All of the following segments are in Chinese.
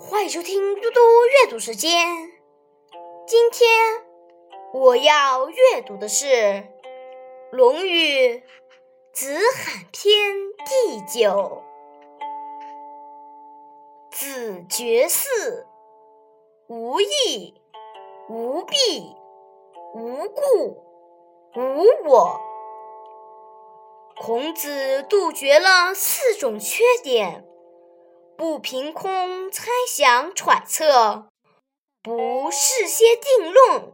欢迎收听嘟嘟阅读时间。今天我要阅读的是《论语·子罕篇》第九。子绝嗣，无益，无弊，无故，无我。孔子杜绝了四种缺点。不凭空猜想揣测，不事先定论，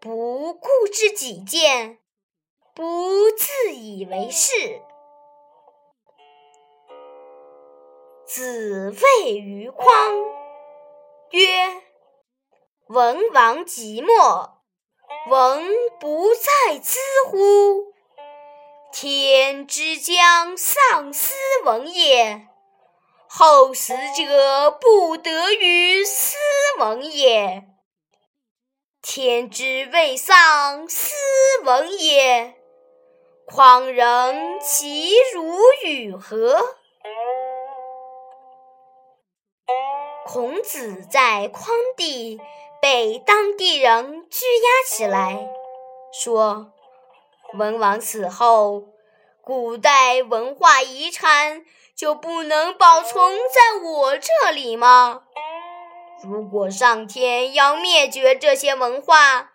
不固执己见，不自以为是。子谓于匡曰：“文王寂寞，文不在兹乎？天之将丧斯文也。”后死者不得于斯文也。天之未丧斯文也，匡人其如与何？孔子在匡地被当地人拘押起来，说：“文王死后，古代文化遗产。”就不能保存在我这里吗？如果上天要灭绝这些文化，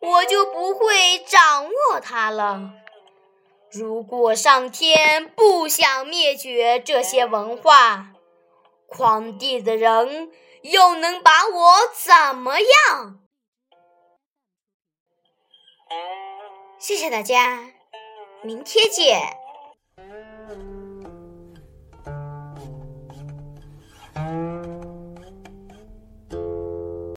我就不会掌握它了。如果上天不想灭绝这些文化，匡地的人又能把我怎么样？谢谢大家，明天见。Bye.